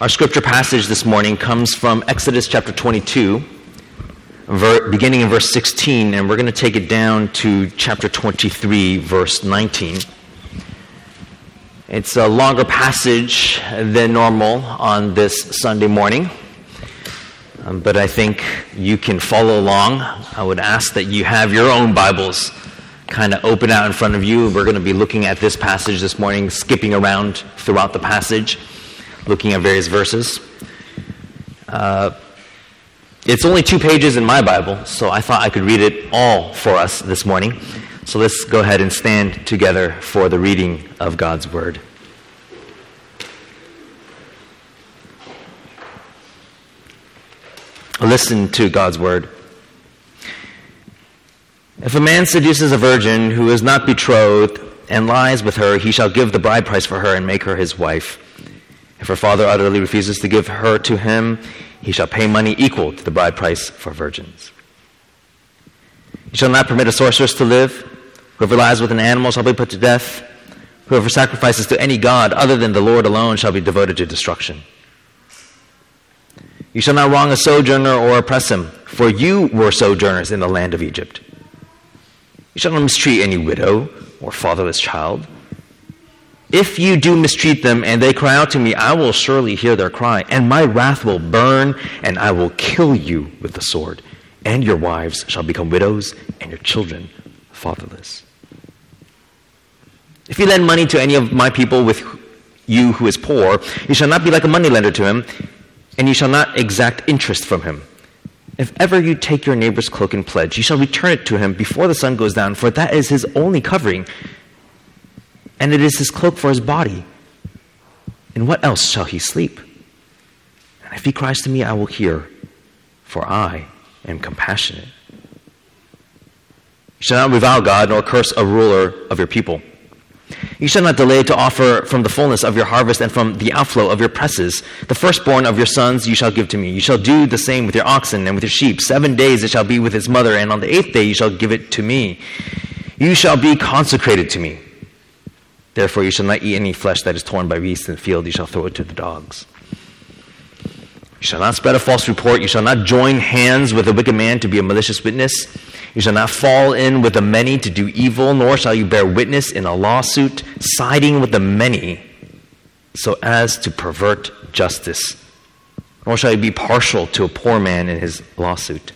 Our scripture passage this morning comes from Exodus chapter 22, ver- beginning in verse 16, and we're going to take it down to chapter 23, verse 19. It's a longer passage than normal on this Sunday morning, um, but I think you can follow along. I would ask that you have your own Bibles kind of open out in front of you. We're going to be looking at this passage this morning, skipping around throughout the passage looking at various verses. Uh, it's only two pages in my Bible, so I thought I could read it all for us this morning. So let's go ahead and stand together for the reading of God's Word. Listen to God's Word. If a man seduces a virgin who is not betrothed and lies with her, he shall give the bride price for her and make her his wife. If her father utterly refuses to give her to him, he shall pay money equal to the bride price for virgins. You shall not permit a sorceress to live. Whoever lies with an animal shall be put to death. Whoever sacrifices to any god other than the Lord alone shall be devoted to destruction. You shall not wrong a sojourner or oppress him, for you were sojourners in the land of Egypt. You shall not mistreat any widow or fatherless child. If you do mistreat them and they cry out to me, I will surely hear their cry, and my wrath will burn, and I will kill you with the sword. And your wives shall become widows, and your children fatherless. If you lend money to any of my people with you who is poor, you shall not be like a moneylender to him, and you shall not exact interest from him. If ever you take your neighbor's cloak and pledge, you shall return it to him before the sun goes down, for that is his only covering and it is his cloak for his body. In what else shall he sleep? And if he cries to me, I will hear, for I am compassionate. You shall not revile God nor curse a ruler of your people. You shall not delay to offer from the fullness of your harvest and from the outflow of your presses. The firstborn of your sons you shall give to me. You shall do the same with your oxen and with your sheep. Seven days it shall be with its mother, and on the eighth day you shall give it to me. You shall be consecrated to me. Therefore, you shall not eat any flesh that is torn by beasts in the field, you shall throw it to the dogs. You shall not spread a false report. You shall not join hands with a wicked man to be a malicious witness. You shall not fall in with the many to do evil, nor shall you bear witness in a lawsuit, siding with the many so as to pervert justice. Nor shall you be partial to a poor man in his lawsuit.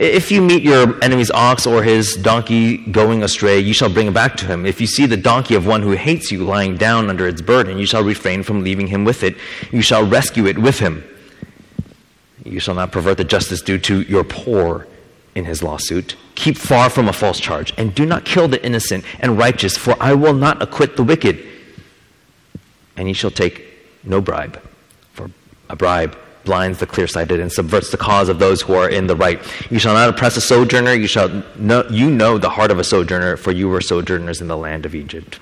If you meet your enemy's ox or his donkey going astray, you shall bring it back to him. If you see the donkey of one who hates you lying down under its burden, you shall refrain from leaving him with it. You shall rescue it with him. You shall not pervert the justice due to your poor in his lawsuit. Keep far from a false charge, and do not kill the innocent and righteous, for I will not acquit the wicked. And you shall take no bribe, for a bribe blinds the clear sighted and subverts the cause of those who are in the right. You shall not oppress a sojourner. You shall know, you know the heart of a sojourner, for you were sojourners in the land of Egypt.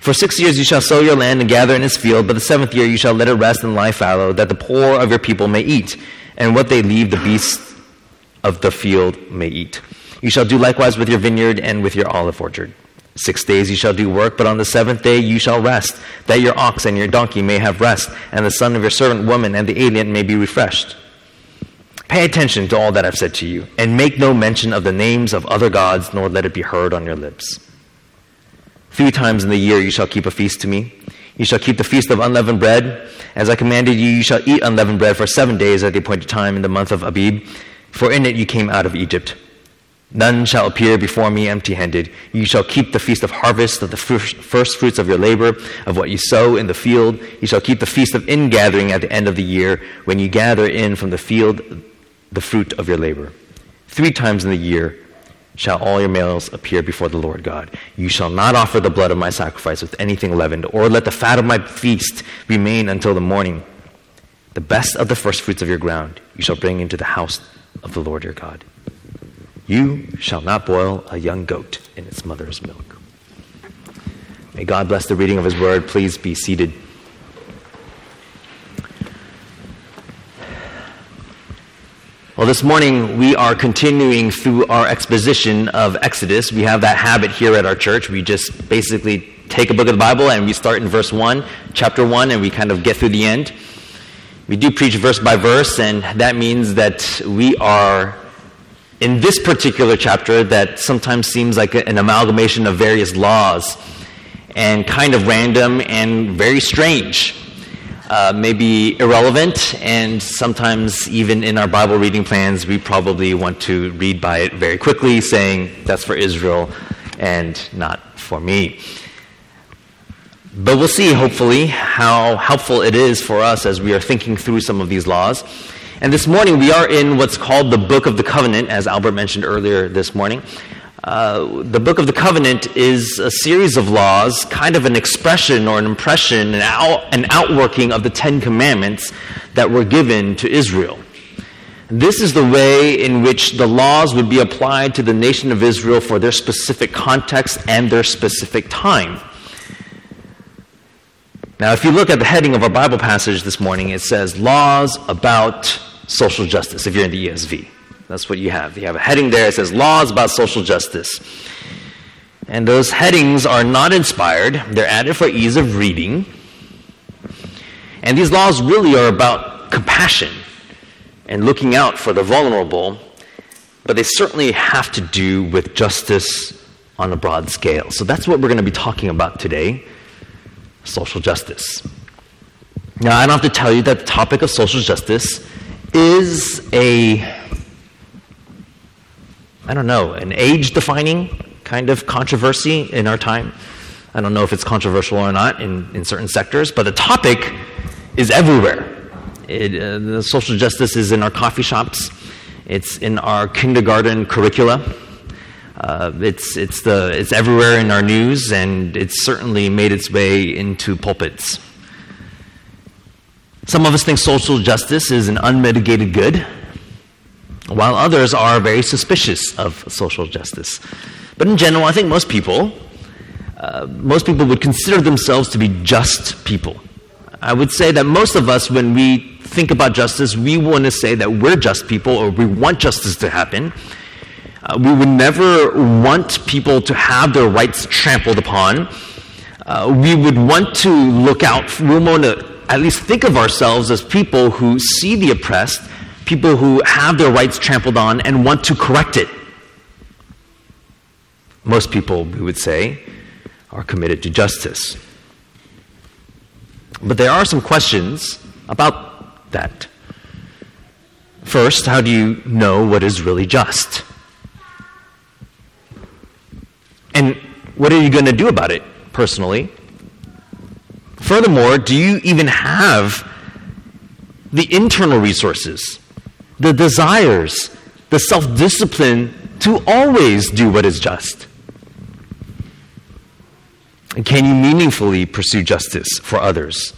For six years you shall sow your land and gather in its field, but the seventh year you shall let it rest and lie fallow, that the poor of your people may eat, and what they leave the beasts of the field may eat. You shall do likewise with your vineyard and with your olive orchard. Six days you shall do work, but on the seventh day you shall rest, that your ox and your donkey may have rest, and the son of your servant woman and the alien may be refreshed. Pay attention to all that I've said to you, and make no mention of the names of other gods, nor let it be heard on your lips. Three times in the year you shall keep a feast to me. You shall keep the feast of unleavened bread. As I commanded you, you shall eat unleavened bread for seven days at the appointed time in the month of Abib, for in it you came out of Egypt. None shall appear before me empty handed. You shall keep the feast of harvest of the first fruits of your labor, of what you sow in the field. You shall keep the feast of ingathering at the end of the year, when you gather in from the field the fruit of your labor. Three times in the year shall all your males appear before the Lord God. You shall not offer the blood of my sacrifice with anything leavened, or let the fat of my feast remain until the morning. The best of the first fruits of your ground you shall bring into the house of the Lord your God. You shall not boil a young goat in its mother's milk. May God bless the reading of his word. Please be seated. Well, this morning we are continuing through our exposition of Exodus. We have that habit here at our church. We just basically take a book of the Bible and we start in verse 1, chapter 1, and we kind of get through the end. We do preach verse by verse, and that means that we are in this particular chapter that sometimes seems like an amalgamation of various laws and kind of random and very strange uh, may be irrelevant, and sometimes even in our Bible reading plans, we probably want to read by it very quickly, saying that's for Israel and not for me. But we'll see, hopefully, how helpful it is for us as we are thinking through some of these laws. And this morning, we are in what's called the Book of the Covenant, as Albert mentioned earlier this morning. Uh, the Book of the Covenant is a series of laws, kind of an expression or an impression, an, out, an outworking of the Ten Commandments that were given to Israel. This is the way in which the laws would be applied to the nation of Israel for their specific context and their specific time. Now, if you look at the heading of our Bible passage this morning, it says Laws about Social Justice, if you're in the ESV. That's what you have. You have a heading there. It says Laws about Social Justice. And those headings are not inspired, they're added for ease of reading. And these laws really are about compassion and looking out for the vulnerable, but they certainly have to do with justice on a broad scale. So that's what we're going to be talking about today social justice. Now, I don't have to tell you that the topic of social justice is a I don't know, an age defining kind of controversy in our time. I don't know if it's controversial or not in, in certain sectors, but the topic is everywhere. It, uh, the social justice is in our coffee shops, it's in our kindergarten curricula. Uh, it's, it's, the, it's everywhere in our news, and it's certainly made its way into pulpits. Some of us think social justice is an unmitigated good, while others are very suspicious of social justice. But in general, I think most people, uh, most people would consider themselves to be just people. I would say that most of us, when we think about justice, we want to say that we're just people or we want justice to happen. Uh, we would never want people to have their rights trampled upon. Uh, we would want to look out, we want to at least think of ourselves as people who see the oppressed people who have their rights trampled on and want to correct it. Most people, we would say, are committed to justice. But there are some questions about that. First, how do you know what is really just? And what are you going to do about it personally? Furthermore, do you even have the internal resources the desires, the self discipline to always do what is just? And can you meaningfully pursue justice for others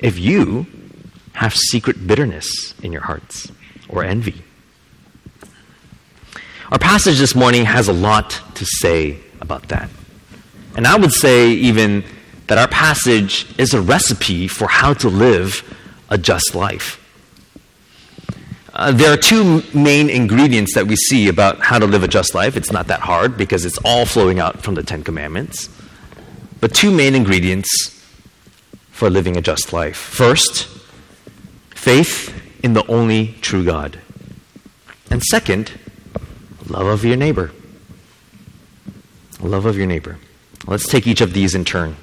if you have secret bitterness in your hearts or envy? Our passage this morning has a lot to say about that. And I would say, even, that our passage is a recipe for how to live a just life. Uh, there are two main ingredients that we see about how to live a just life. It's not that hard because it's all flowing out from the Ten Commandments. But two main ingredients for living a just life. First, faith in the only true God. And second, love of your neighbor. Love of your neighbor. Let's take each of these in turn.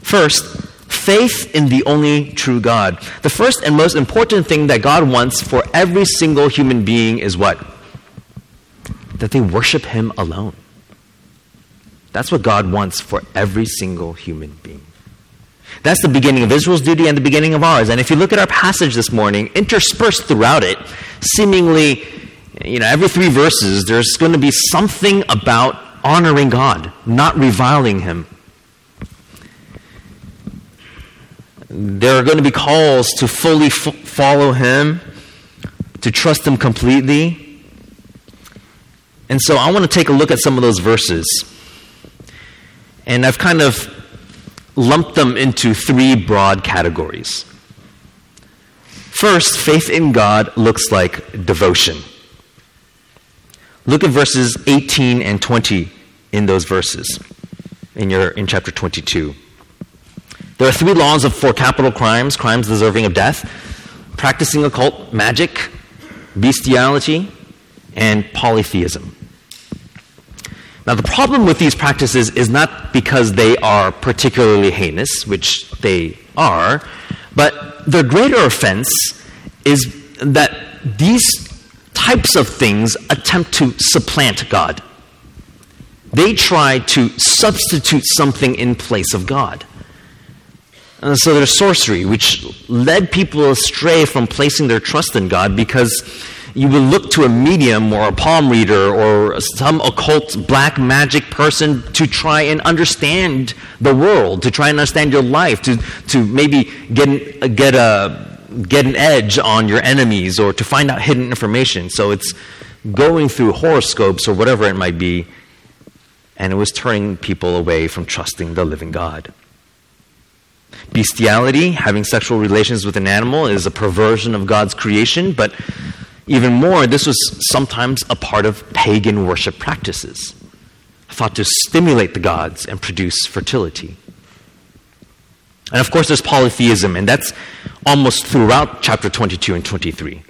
First, faith in the only true God. The first and most important thing that God wants for every single human being is what? That they worship Him alone. That's what God wants for every single human being. That's the beginning of Israel's duty and the beginning of ours. And if you look at our passage this morning, interspersed throughout it, seemingly, you know, every three verses, there's going to be something about honoring God, not reviling Him. There are going to be calls to fully f- follow Him, to trust Him completely. And so I want to take a look at some of those verses. And I've kind of lumped them into three broad categories. First, faith in God looks like devotion. Look at verses 18 and 20 in those verses in your in chapter 22. There are three laws of, for capital crimes, crimes deserving of death: practicing occult magic, bestiality, and polytheism. Now, the problem with these practices is not because they are particularly heinous, which they are, but the greater offense is that these types of things attempt to supplant God. They try to substitute something in place of God. And so there's sorcery, which led people astray from placing their trust in God because you would look to a medium or a palm reader or some occult black magic person to try and understand the world, to try and understand your life, to, to maybe get, get, a, get an edge on your enemies or to find out hidden information. So it's going through horoscopes or whatever it might be, and it was turning people away from trusting the living God. Bestiality, having sexual relations with an animal, is a perversion of God's creation, but even more, this was sometimes a part of pagan worship practices, thought to stimulate the gods and produce fertility. And of course, there's polytheism, and that's almost throughout chapter 22 and 23.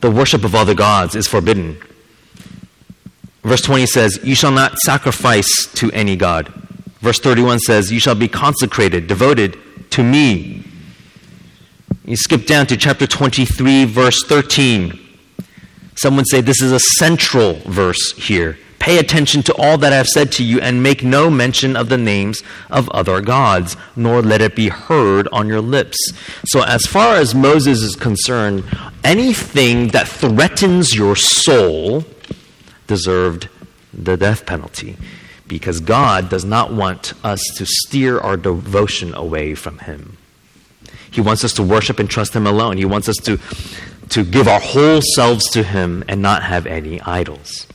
The worship of other gods is forbidden. Verse 20 says, You shall not sacrifice to any god. Verse 31 says, You shall be consecrated, devoted to me. You skip down to chapter 23, verse 13. Someone say this is a central verse here. Pay attention to all that I have said to you, and make no mention of the names of other gods, nor let it be heard on your lips. So, as far as Moses is concerned, anything that threatens your soul deserved the death penalty because God does not want us to steer our devotion away from Him. He wants us to worship and trust Him alone. He wants us to to give our whole selves to Him and not have any idols.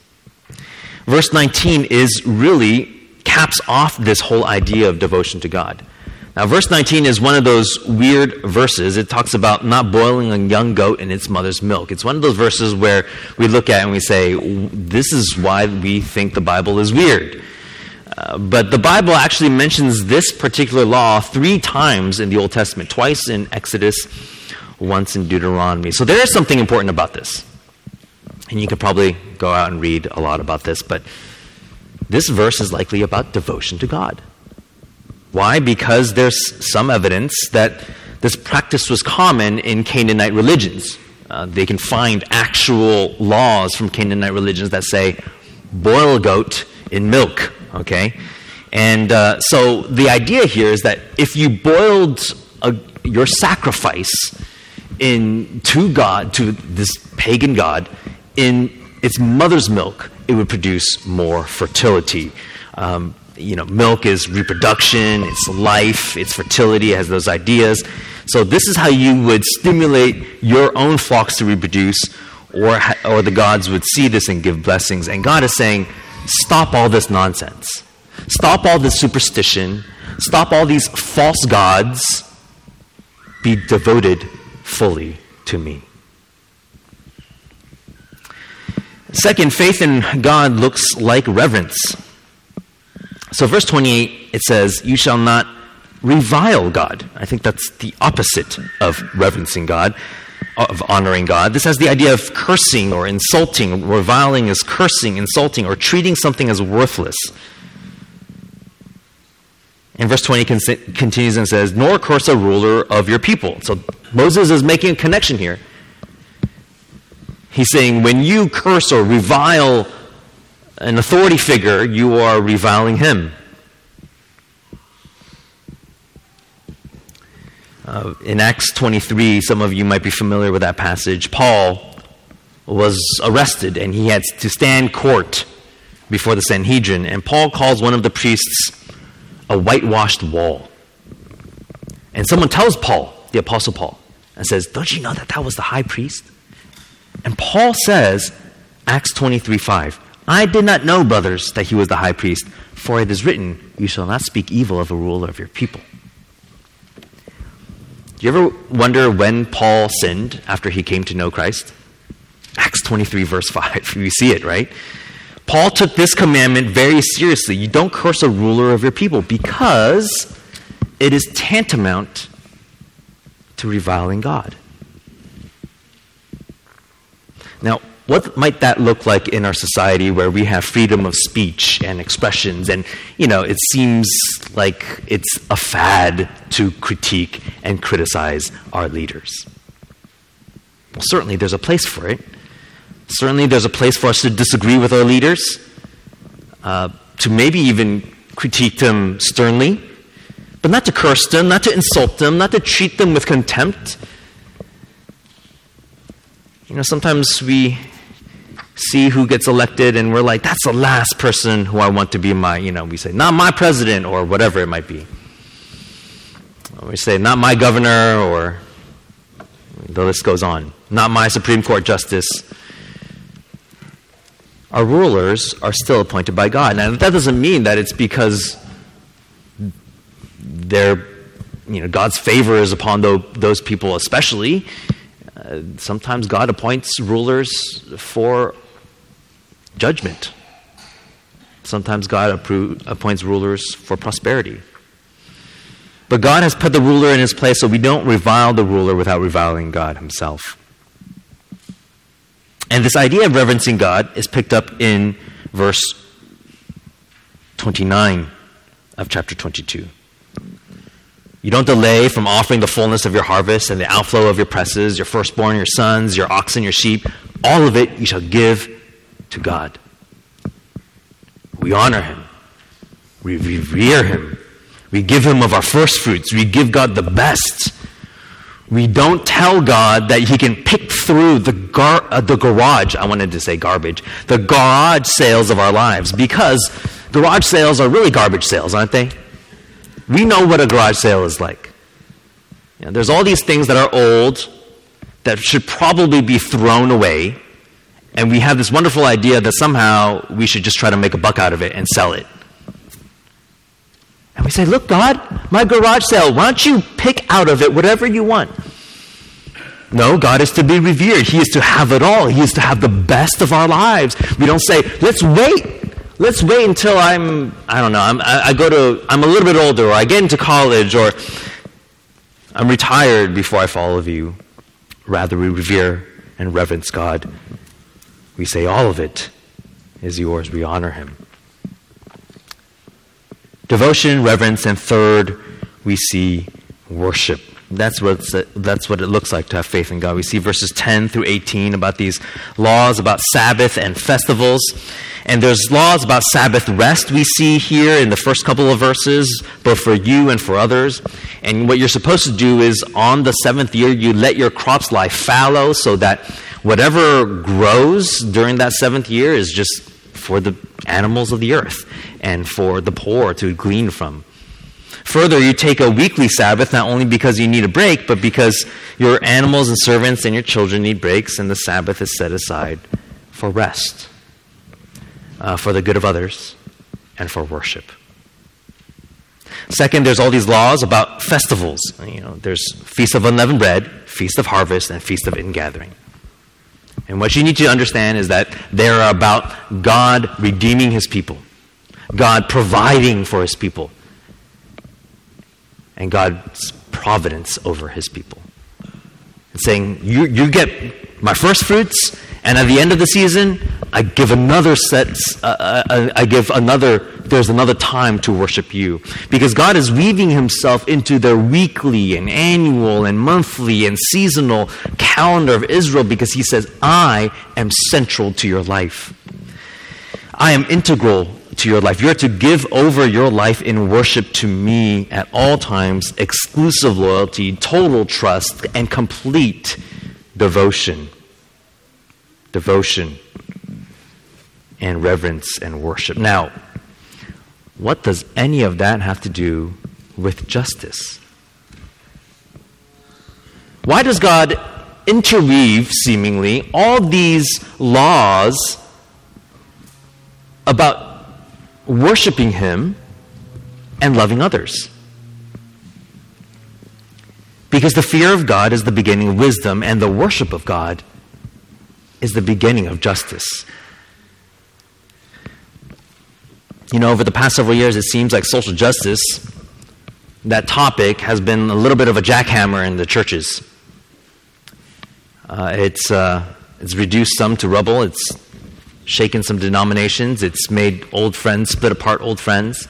Verse 19 is really caps off this whole idea of devotion to God. Now, verse 19 is one of those weird verses. It talks about not boiling a young goat in its mother's milk. It's one of those verses where we look at and we say, this is why we think the Bible is weird. Uh, but the Bible actually mentions this particular law three times in the Old Testament, twice in Exodus, once in Deuteronomy. So there is something important about this. And you could probably go out and read a lot about this, but this verse is likely about devotion to God. Why? Because there's some evidence that this practice was common in Canaanite religions. Uh, they can find actual laws from Canaanite religions that say, boil goat in milk, okay? And uh, so the idea here is that if you boiled a, your sacrifice in to God, to this pagan God, in its mother's milk, it would produce more fertility. Um, you know, milk is reproduction, it's life, it's fertility, it has those ideas. So this is how you would stimulate your own flocks to reproduce, or, or the gods would see this and give blessings. And God is saying, stop all this nonsense. Stop all this superstition. Stop all these false gods. Be devoted fully to me. Second, faith in God looks like reverence. So, verse 28, it says, You shall not revile God. I think that's the opposite of reverencing God, of honoring God. This has the idea of cursing or insulting. Reviling is cursing, insulting, or treating something as worthless. And verse 20 continues and says, Nor curse a ruler of your people. So Moses is making a connection here. He's saying, when you curse or revile an authority figure, you are reviling him. Uh, in Acts 23, some of you might be familiar with that passage. Paul was arrested and he had to stand court before the Sanhedrin. And Paul calls one of the priests a whitewashed wall. And someone tells Paul, the Apostle Paul, and says, Don't you know that that was the high priest? And Paul says, Acts 23 5, I did not know, brothers, that he was the high priest, for it is written, You shall not speak evil of a ruler of your people. Do you ever wonder when Paul sinned after he came to know Christ? Acts 23, verse 5. We see it, right? Paul took this commandment very seriously. You don't curse a ruler of your people because it is tantamount to reviling God. Now, what might that look like in our society where we have freedom of speech and expressions? And you know it seems like it's a fad to critique and criticize our leaders. Well certainly there's a place for it. Certainly there's a place for us to disagree with our leaders uh, to maybe even critique them sternly but not to curse them not to insult them not to treat them with contempt. You know sometimes we see who gets elected and we're like that's the last person who i want to be my you know we say not my president or whatever it might be. Or we say not my governor or the list goes on. Not my supreme court justice. Our rulers are still appointed by god. Now that doesn't mean that it's because they're you know god's favor is upon those people especially. Uh, sometimes God appoints rulers for judgment. Sometimes God appoints rulers for prosperity. But God has put the ruler in his place so we don't revile the ruler without reviling God himself. And this idea of reverencing God is picked up in verse 29 of chapter 22. You don't delay from offering the fullness of your harvest and the outflow of your presses, your firstborn, your sons, your oxen, your sheep. All of it you shall give to God. We honor him. We revere him. We give him of our first fruits. We give God the best. We don't tell God that he can pick through the, gar- uh, the garage, I wanted to say garbage, the garage sales of our lives because garage sales are really garbage sales, aren't they? We know what a garage sale is like. You know, there's all these things that are old that should probably be thrown away and we have this wonderful idea that somehow we should just try to make a buck out of it and sell it. And we say, Look, God, my garage sale, why don't you pick out of it whatever you want? No, God is to be revered. He is to have it all. He is to have the best of our lives. We don't say, let's wait. Let's wait until I'm, I don't know, I'm, I, I go to, I'm a little bit older, or I get into college, or I'm retired before I follow you. Rather, we revere and reverence God we say all of it is yours. We honor him. Devotion, reverence, and third, we see worship. That's what, that's what it looks like to have faith in God. We see verses 10 through 18 about these laws about Sabbath and festivals. And there's laws about Sabbath rest we see here in the first couple of verses, both for you and for others. And what you're supposed to do is on the seventh year, you let your crops lie fallow so that whatever grows during that seventh year is just for the animals of the earth and for the poor to glean from. Further, you take a weekly Sabbath not only because you need a break, but because your animals and servants and your children need breaks, and the Sabbath is set aside for rest, uh, for the good of others, and for worship. Second, there's all these laws about festivals. You know, there's Feast of Unleavened Bread, Feast of Harvest, and Feast of Ingathering. And what you need to understand is that they're about God redeeming his people, God providing for his people, and God's providence over his people. And saying, you, you get my first fruits, and at the end of the season, I give another set, uh, uh, uh, I give another, there's another time to worship you. Because God is weaving himself into their weekly and annual and monthly and seasonal calendar of Israel because he says, I am central to your life. I am integral to your life. You're to give over your life in worship to me at all times, exclusive loyalty, total trust, and complete devotion devotion, and reverence and worship. Now, what does any of that have to do with justice? Why does God interweave, seemingly, all these laws about worshiping Him and loving others? Because the fear of God is the beginning of wisdom, and the worship of God is the beginning of justice. You know, over the past several years, it seems like social justice, that topic, has been a little bit of a jackhammer in the churches. Uh, it's, uh, it's reduced some to rubble. It's shaken some denominations. It's made old friends split apart old friends.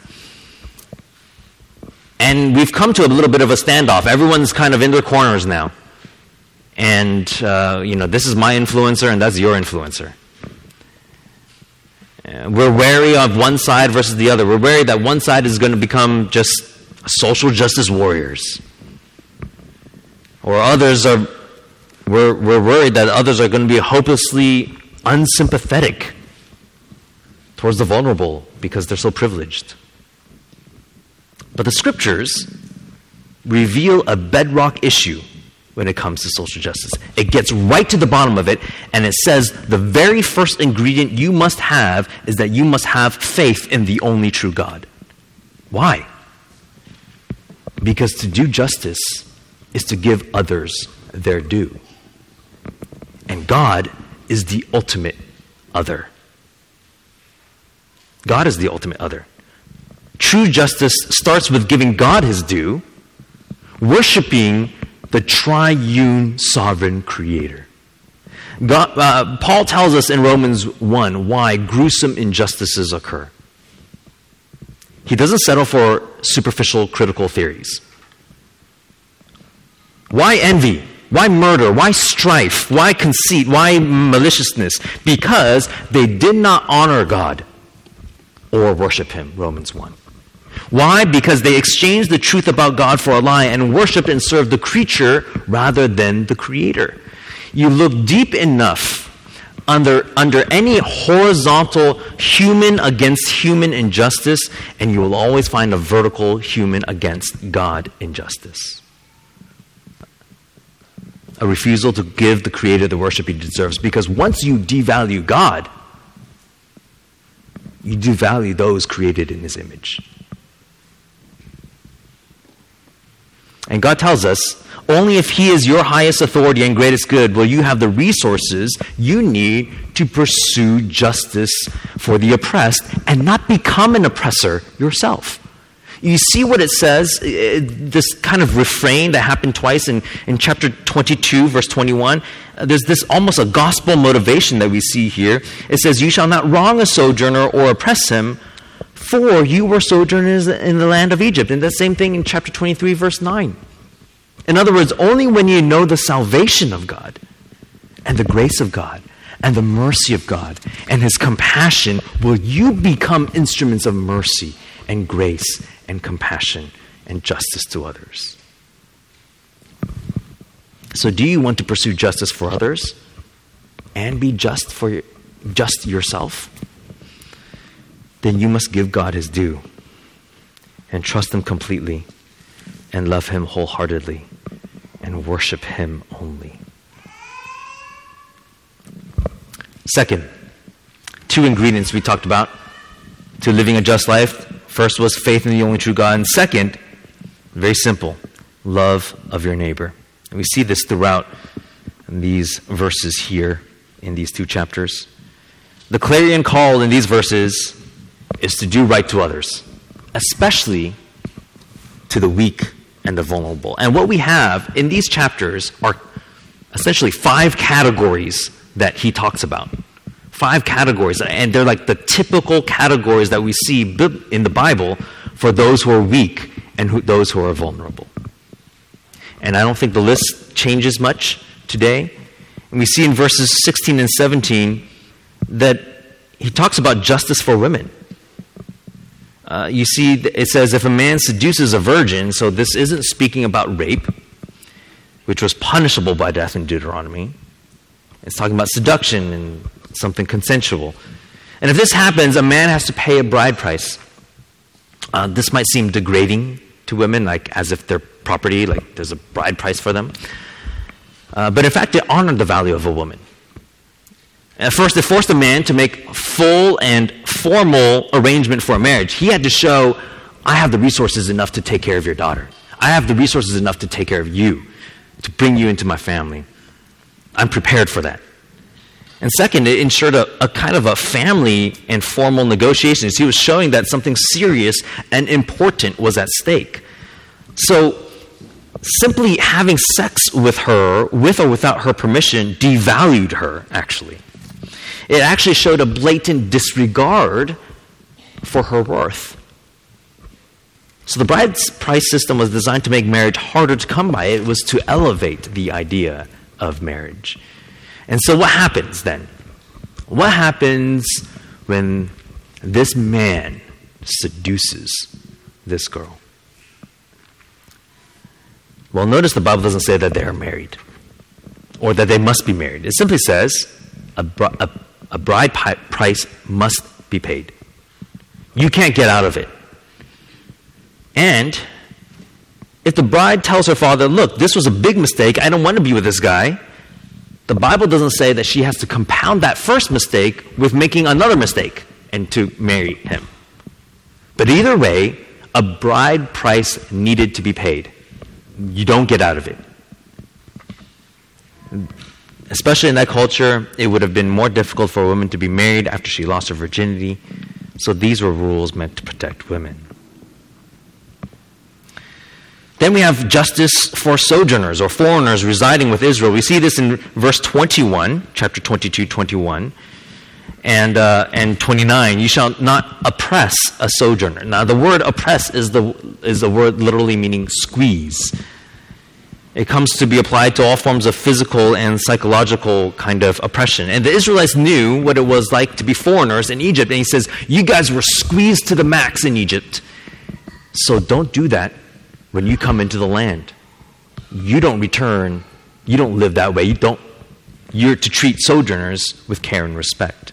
And we've come to a little bit of a standoff. Everyone's kind of in their corners now. And, uh, you know, this is my influencer and that's your influencer. Uh, we're wary of one side versus the other. We're wary that one side is going to become just social justice warriors. Or others are, we're, we're worried that others are going to be hopelessly unsympathetic towards the vulnerable because they're so privileged. But the scriptures reveal a bedrock issue when it comes to social justice. It gets right to the bottom of it, and it says the very first ingredient you must have is that you must have faith in the only true God. Why? Because to do justice is to give others their due. And God is the ultimate other. God is the ultimate other. True justice starts with giving God his due, worshiping the triune sovereign creator. God, uh, Paul tells us in Romans 1 why gruesome injustices occur. He doesn't settle for superficial critical theories. Why envy? Why murder? Why strife? Why conceit? Why maliciousness? Because they did not honor God or worship Him, Romans 1. Why? Because they exchanged the truth about God for a lie and worshiped and served the creature rather than the Creator. You look deep enough under, under any horizontal human against human injustice, and you will always find a vertical human against God injustice. A refusal to give the Creator the worship he deserves. Because once you devalue God, you devalue those created in his image. And God tells us only if He is your highest authority and greatest good will you have the resources you need to pursue justice for the oppressed and not become an oppressor yourself. You see what it says, uh, this kind of refrain that happened twice in, in chapter 22, verse 21. Uh, there's this almost a gospel motivation that we see here. It says, You shall not wrong a sojourner or oppress him, for you were sojourners in the land of Egypt. And the same thing in chapter 23, verse 9. In other words, only when you know the salvation of God and the grace of God and the mercy of God and His compassion will you become instruments of mercy and grace and compassion and justice to others. So, do you want to pursue justice for others and be just for just yourself? Then you must give God His due and trust Him completely and love Him wholeheartedly and worship Him only. Second, two ingredients we talked about to living a just life. First was faith in the only true God, and second, very simple, love of your neighbor. And we see this throughout these verses here in these two chapters. The clarion call in these verses is to do right to others, especially to the weak and the vulnerable. And what we have in these chapters are essentially five categories that he talks about. Five categories, and they're like the typical categories that we see in the Bible for those who are weak and who, those who are vulnerable. And I don't think the list changes much today. And we see in verses 16 and 17 that he talks about justice for women. Uh, you see, it says, if a man seduces a virgin, so this isn't speaking about rape, which was punishable by death in Deuteronomy. It's talking about seduction and something consensual. And if this happens, a man has to pay a bride price. Uh, this might seem degrading to women, like as if they're property, like there's a bride price for them. Uh, but in fact, it honored the value of a woman. At first, it forced a man to make full and formal arrangement for a marriage. He had to show, I have the resources enough to take care of your daughter. I have the resources enough to take care of you. to bring you into my family. I'm prepared for that. And second, it ensured a, a, kind of a family and formal negotiations. He was showing that something serious and important was at stake. So, simply having sex with her, with or without her permission, devalued her, actually. It actually showed a blatant disregard for her worth. So the bride's price system was designed to make marriage harder to come by. It was to elevate the idea of marriage. And so what happens then? What happens when this man seduces this girl? Well, notice the Bible doesn't say that they are married or that they must be married. It simply says a, a, a bride price must be paid. You can't get out of it. And if the bride tells her father, Look, this was a big mistake, I don't want to be with this guy, the Bible doesn't say that she has to compound that first mistake with making another mistake and to marry him. But either way, a bride price needed to be paid. You don't get out of it. Especially in that culture, it would have been more difficult for a woman to be married after she lost her virginity. So these were rules meant to protect women. Then we have justice for sojourners or foreigners residing with Israel. We see this in verse 21, chapter 22, 21, and, uh, and 29. You shall not oppress a sojourner. Now, the word oppress is the, is the word literally meaning squeeze. It comes to be applied to all forms of physical and psychological kind of oppression. And the Israelites knew what it was like to be foreigners in Egypt. And he says, You guys were squeezed to the max in Egypt. So don't do that when you come into the land. You don't return, you don't live that way. You don't you're to treat sojourners with care and respect.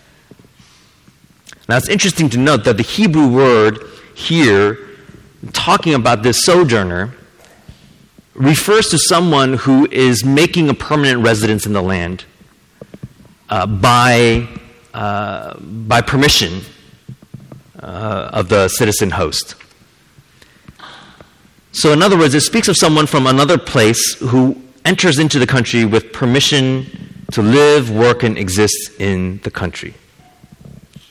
Now it's interesting to note that the Hebrew word here talking about this sojourner refers to someone who is making a permanent residence in the land uh, by, uh, by permission uh, of the citizen host. So, in other words, it speaks of someone from another place who enters into the country with permission to live, work, and exist in the country.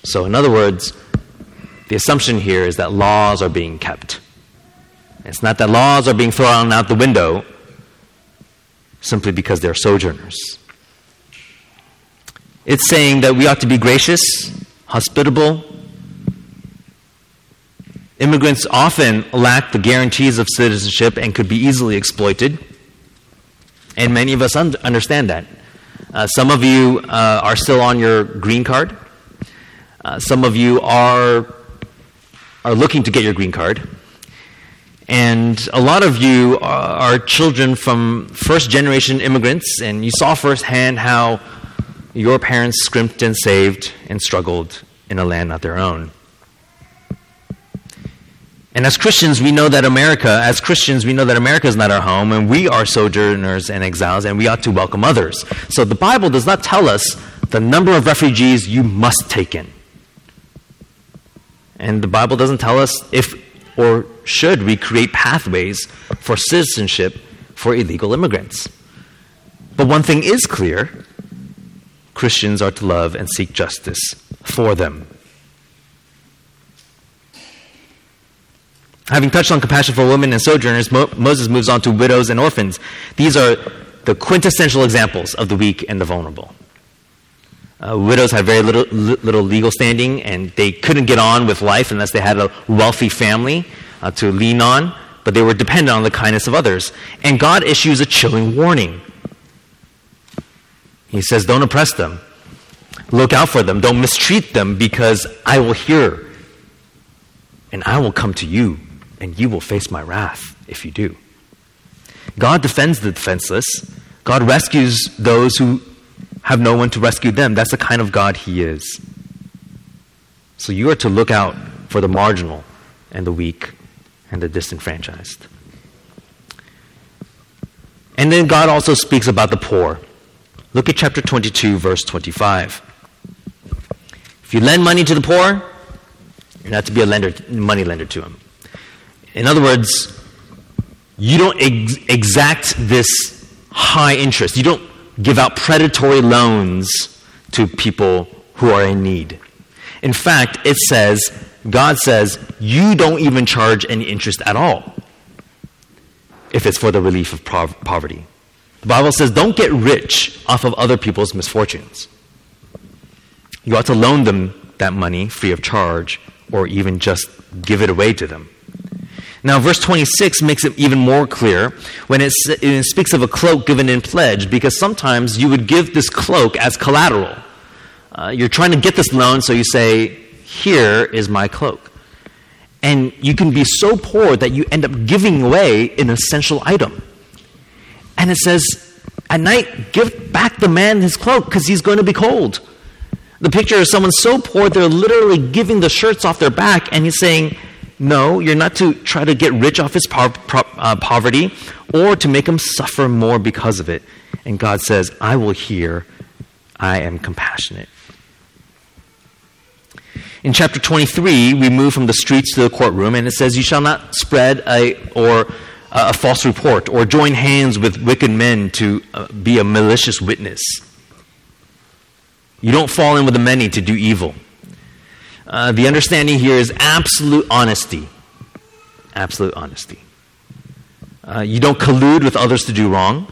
So, in other words, the assumption here is that laws are being kept. It's not that laws are being thrown out the window simply because they're sojourners. It's saying that we ought to be gracious, hospitable, Immigrants often lack the guarantees of citizenship and could be easily exploited. And many of us un- understand that. Uh, some of you uh, are still on your green card. Uh, some of you are, are looking to get your green card. And a lot of you are, children from first generation immigrants, and you saw firsthand how your parents scrimped and saved and struggled in a land not their own. And as Christians, we know that America, as Christians, we know that America is not our home, and we are sojourners and exiles, and we ought to welcome others. So the Bible does not tell us the number of refugees you must take in. And the Bible doesn't tell us if or should we create pathways for citizenship for illegal immigrants. But one thing is clear Christians are to love and seek justice for them. Having touched on compassion for women and sojourners, Mo- Moses moves on to widows and orphans. These are the quintessential examples of the weak and the vulnerable. Uh, widows had very little, little legal standing, and they couldn't get on with life unless they had a wealthy family uh, to lean on, but they were dependent on the kindness of others. And God issues a chilling warning. He says, Don't oppress them. Look out for them. Don't mistreat them because I will hear and I will come to you and you will face my wrath if you do. God defends the defenseless. God rescues those who have no one to rescue them. That's the kind of God He is. So you are to look out for the marginal and the weak and the disenfranchised. And then God also speaks about the poor. Look at chapter 22, verse 25. If you lend money to the poor, you're not to be a lender, money lender to him. In other words, you don't ex- exact this high interest. You don't give out predatory loans to people who are in need. In fact, it says, God says, you don't even charge any interest at all if it's for the relief of poverty. The Bible says, don't get rich off of other people's misfortunes. You ought to loan them that money free of charge or even just give it away to them. Now, verse 26 makes it even more clear when it, speaks of a cloak given in pledge, because sometimes you would give this cloak as collateral. Uh, you're trying to get this loan, so you say, Here is my cloak. And you can be so poor that you end up giving away an essential item. And it says, At night, give back the man his cloak because he's going to be cold. The picture is someone so poor they're literally giving the shirts off their back, and he's saying, No, you're not to try to get rich off his po- pro- uh, poverty or to make him suffer more because of it. And God says, I will hear, I am compassionate. In chapter 23, we move from the streets to the courtroom, and it says, You shall not spread a, or a false report or join hands with wicked men to uh, be a malicious witness. You don't fall in with the many to do evil. Uh, the understanding here is absolute honesty. Absolute honesty. Uh, you don't collude with others to do wrong.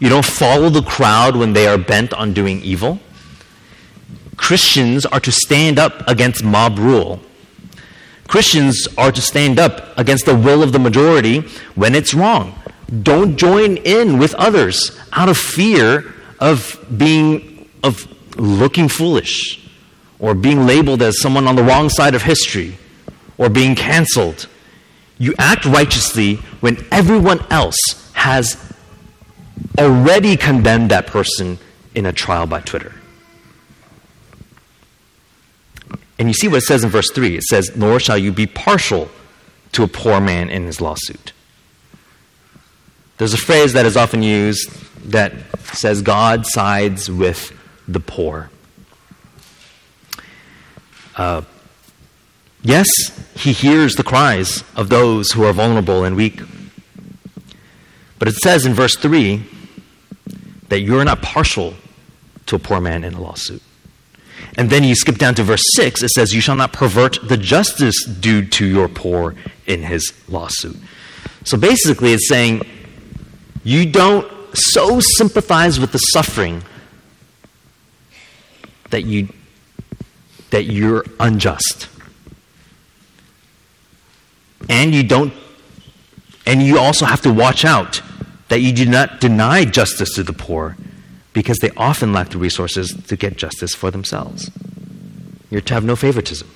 You don't follow the crowd when they are bent on doing evil. Christians are to stand up against mob rule. Christians are to stand up against the will of the majority when it's wrong. Don't join in with others out of fear of being of looking foolish or being labeled as someone on the wrong side of history or being canceled. You act righteously when everyone else has already condemned that person in a trial by Twitter. And you see what it says in verse 3 it says, Nor shall you be partial to a poor man in his lawsuit. There's a phrase that is often used that says, God sides with the poor. Uh, yes, he hears the cries of those who are vulnerable and weak. But it says in verse 3 that you're not partial to a poor man in a lawsuit. And then you skip down to verse 6, it says, You shall not pervert the justice due to your poor in his lawsuit. So basically, it's saying, You don't so sympathize with the suffering that you that you're unjust. And you don't and you also have to watch out that you do not deny justice to the poor because they often lack the resources to get justice for themselves. You're to have no favoritism,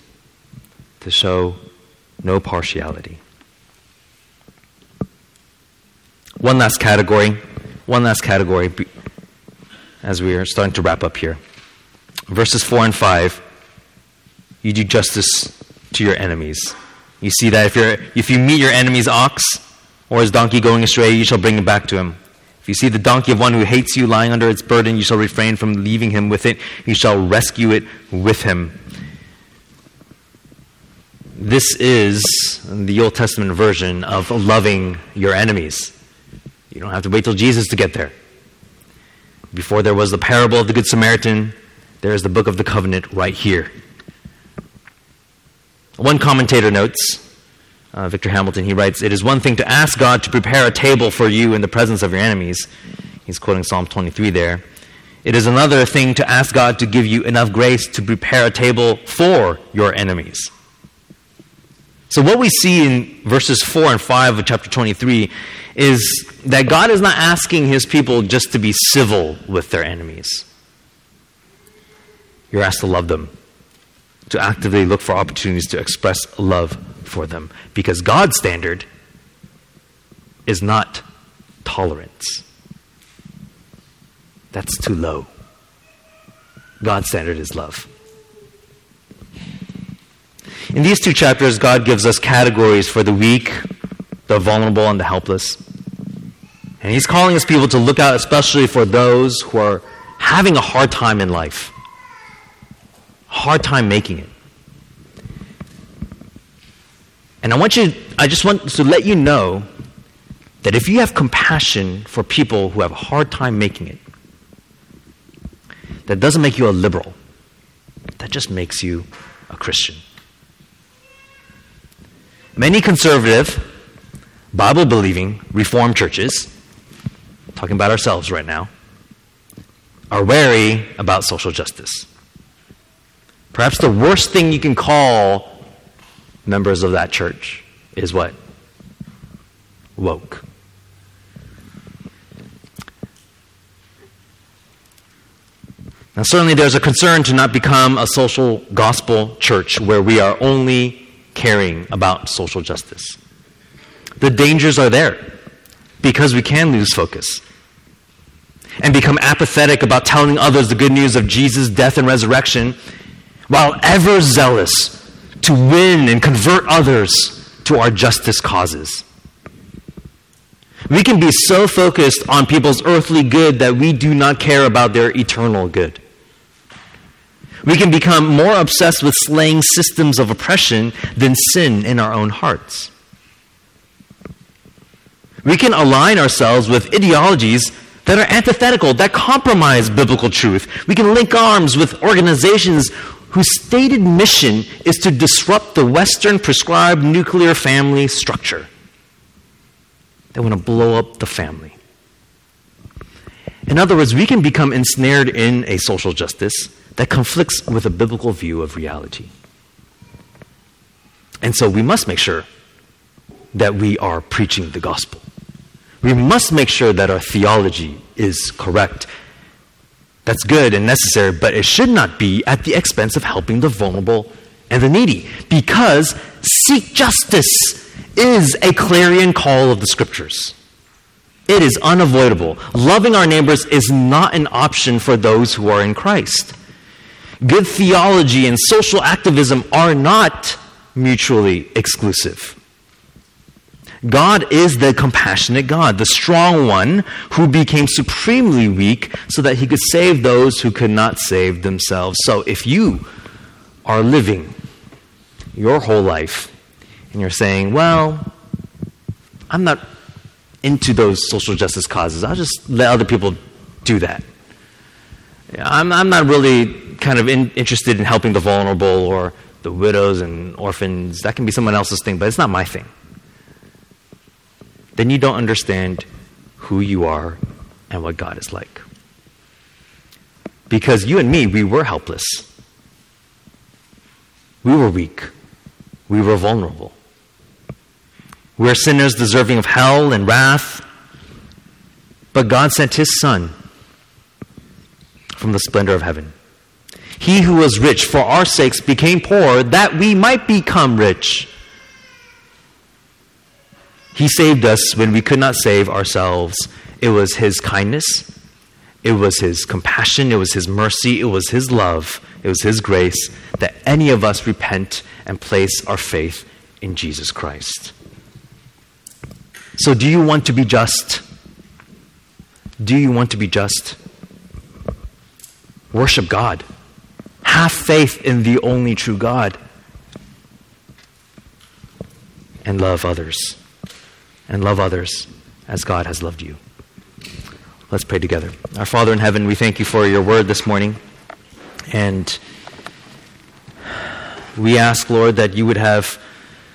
to show no partiality. One last category, one last category as we are starting to wrap up here verses 4 and 5, you do justice to your enemies. You see that if, you're, if you meet your enemy's ox or his donkey going astray, you shall bring him back to him. If you see the donkey of one who hates you lying under its burden, you shall refrain from leaving him with it. You shall rescue it with him. This is the Old Testament version of loving your enemies. You don't have to wait till Jesus to get there. Before there was the parable of the Good Samaritan, there is the book of the covenant right here. One commentator notes, uh, Victor Hamilton, he writes, It is one thing to ask God to prepare a table for you in the presence of your enemies. He's quoting Psalm 23 there. It is another thing to ask God to give you enough grace to prepare a table for your enemies. So, what we see in verses 4 and 5 of chapter 23 is that God is not asking his people just to be civil with their enemies. You're asked to love them, to actively look for opportunities to express love for them. Because God's standard is not tolerance. That's too low. God's standard is love. In these two chapters, God gives us categories for the weak, the vulnerable, and the helpless. And He's calling His people to look out especially for those who are having a hard time in life hard time making it. And I want you, I just want to let you know that if you have compassion for people who have a hard time making it, that doesn't make you a liberal. That just makes you a Christian. Many conservative, Bible believing, Reformed churches, talking about ourselves right now, are wary about social justice. Perhaps the worst thing you can call members of that church is what? Woke. Now, certainly there's a concern to not become a social gospel church where we are only caring about social justice. The dangers are there because we can lose focus and become apathetic about telling others the good news of Jesus' death and resurrection while ever zealous to win and convert others to our justice causes. We can be so focused on people's earthly good that we do not care about their eternal good. We can become more obsessed with slaying systems of oppression than sin in our own hearts. We can align ourselves with ideologies that are antithetical, that compromise biblical truth. We can link arms with organizations whose stated mission is to disrupt the Western prescribed nuclear family structure. They want to blow up the family. In other words, we can become ensnared in a social justice that conflicts with a biblical view of reality. And so we must make sure that we are preaching the gospel. We must make sure that our theology is correct. That's good and necessary, but it should not be at the expense of helping the vulnerable and the needy. Because seek justice is a clarion call of the scriptures. It is unavoidable. Loving our neighbors is not an option for those who are in Christ. Good theology and social activism are not mutually exclusive. God is the compassionate God, the strong one who became supremely weak so that he could save those who could not save themselves. So if you are living your whole life and you're saying, well, I'm not into those social justice causes, I'll just let other people do that. I'm, I'm not really kind of in, interested in helping the vulnerable or the widows and orphans. That can be someone else's thing, but it's not my thing then you don't understand who you are and what God is like. Because you and me, we were helpless. We were weak. We were vulnerable. We're sinners deserving of hell and wrath. But God sent His Son from the splendor of heaven. He who was rich for our sakes became poor that we might become rich. He saved us when we could not save ourselves. It was His kindness, it was His compassion, it was His mercy, it was His love, it was His grace that any of us repent and place our faith in Jesus Christ. So, do you want to be just? Do you want to be just? Worship God. Have faith in the only true God. And love others and love others as God has loved you. Let's pray together. Our Father in heaven, we thank you for your word this morning. And we ask, Lord, that you would have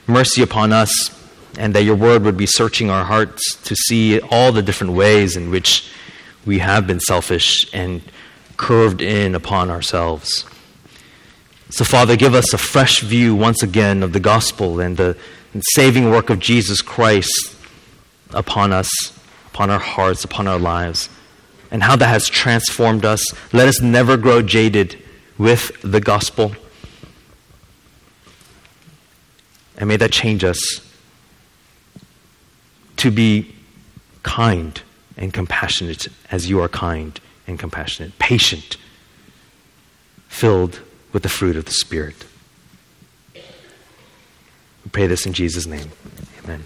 mercy upon us and that your word would be searching our hearts to see all the different ways in which we have been selfish and curved in upon ourselves. So, Father, give us a fresh view once again of the gospel and the saving work of Jesus Christ upon us, upon our hearts, upon our lives, and how that has transformed us. Let us never grow jaded with the gospel. And may that change us to be kind and compassionate as you are kind and compassionate, patient, filled with the fruit of the Spirit. We pray this in Jesus' name. Amen.